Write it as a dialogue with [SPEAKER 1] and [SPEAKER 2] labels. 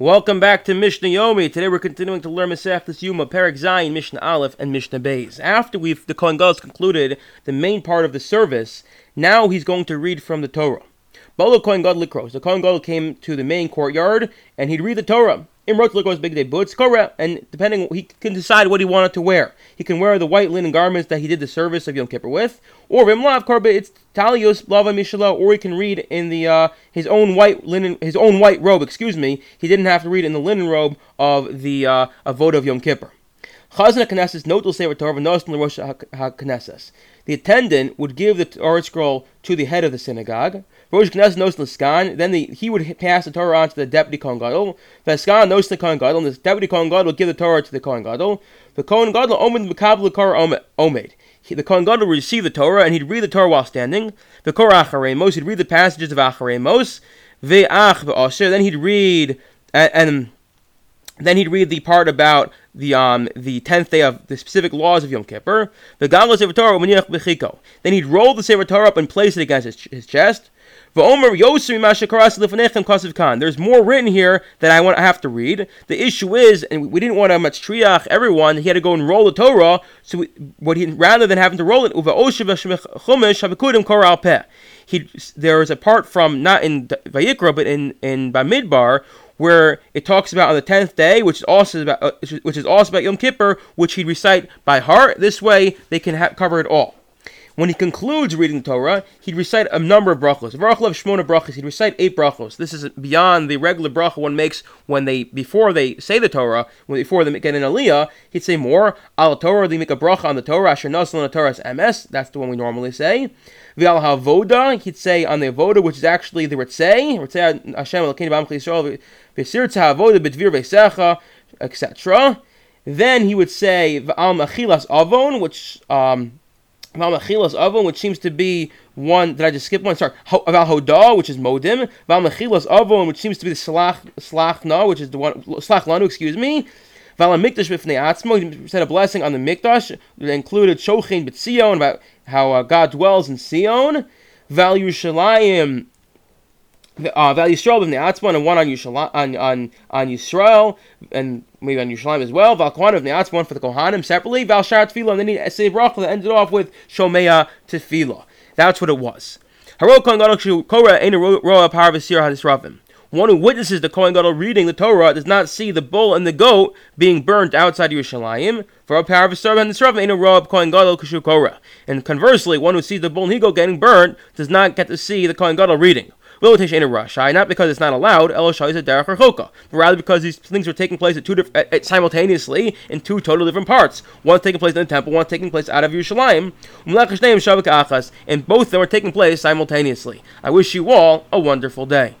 [SPEAKER 1] Welcome back to Mishnah Yomi. Today we're continuing to learn Masechtas Yuma, Perek Zayin, Mishnah Aleph, and Mishnah Beis. After we've the Kohen Gadol concluded the main part of the service, now he's going to read from the Torah. Bolo Kohen Gadol Likros. The Kohen Gadol came to the main courtyard and he'd read the Torah. Imrot Likros Bigdei Butz Korah, and depending he can decide what he wanted to wear. He can wear the white linen garments that he did the service of Yom Kippur with, or Vimlav Korba it's Talios Lava Mishala, or he can read in the uh, his own white linen his own white robe. Excuse me, he didn't have to read in the linen robe of the uh, Avodah of Yom Kippur. Chazan Knesset notel sefer Torah nos l'rosh Knesses. The attendant would give the Torah scroll to the head of the synagogue. Rosh Knesset nos l'segan. Then the, he would pass the Torah on to the deputy Kohen Gadol. The segan nos the Kohen Gadol. And the deputy Kohen Gadol would give the Torah to the Kohen Gadol. The Kohen Gadol omed mekabel Korah omed. The Kohen Gadol would receive the Torah and he'd read the Torah while standing. The Korah Acharemos. He'd read the passages of Acharemos. Ve'ach. Then he'd read and, and then he'd read the part about the um the tenth day of the specific laws of Yom Kippur. The Galos Sefer Torah. Then he'd roll the Sefer Torah up and place it against his, his chest. There's more written here that I want I have to read. The issue is, and we didn't want to matriach everyone. He had to go and roll the Torah. So what he rather than having to roll it, he there is a part from not in Vayikra but in in Bamidbar where it talks about on the tenth day, which is also about uh, which is also about Yom Kippur, which he'd recite by heart. This way, they can ha- cover it all. When he concludes reading the Torah, he'd recite a number of brachos. Of Shmona brachos. He'd recite eight brachos. This is beyond the regular bracha one makes when they before they say the Torah, when before they get an aliyah. He'd say more. Al Torah, they make a bracha on the Torah. Asher on the Torah's ms. That's the one we normally say. V'al havoda, he'd say on the avoda, which is actually the ritzei. Ritzei Hashem Elokeinu b'amchi Yisrael v'sirtza havoda b'dvir v'secha, etc. Then he would say v'al machilas avon, which um, Val Mechilas Avon, which seems to be one. Did I just skip one? Sorry. Val Hodah, which is Modim. Val Mechilas Avon, which seems to be the Slach Slachna, which is the one Slach Lanu. Excuse me. Val Mikdash Bifnei Atzmo. He said a blessing on the Mikdash. It included Shochin B'Tzion about how uh, God dwells in Zion. Val Yerushalayim uh, Val Yisrael the Atzman and one on Yisrael on on on Yisrael and maybe on Yerushalayim as well. Val Kohanim the one for the Kohanim separately. Val Shar Tefillah and then he say bracha that ended off with Shomea Tefillah. That's what it was. One who witnesses the Kohen Gadol reading the Torah does not see the bull and the goat being burnt outside Yerushalayim. For a power of a and the ain't a rob Kohen Gadol kushu Korah. And conversely, one who sees the bull and he goat getting burnt does not get to see the Kohen Gadol reading. Not because it's not allowed, Eloshai is a derech but rather because these things are taking place at two diff- at, simultaneously in two totally different parts. One taking place in the temple, one taking place out of Yerushalayim. And both of them are taking place simultaneously. I wish you all a wonderful day.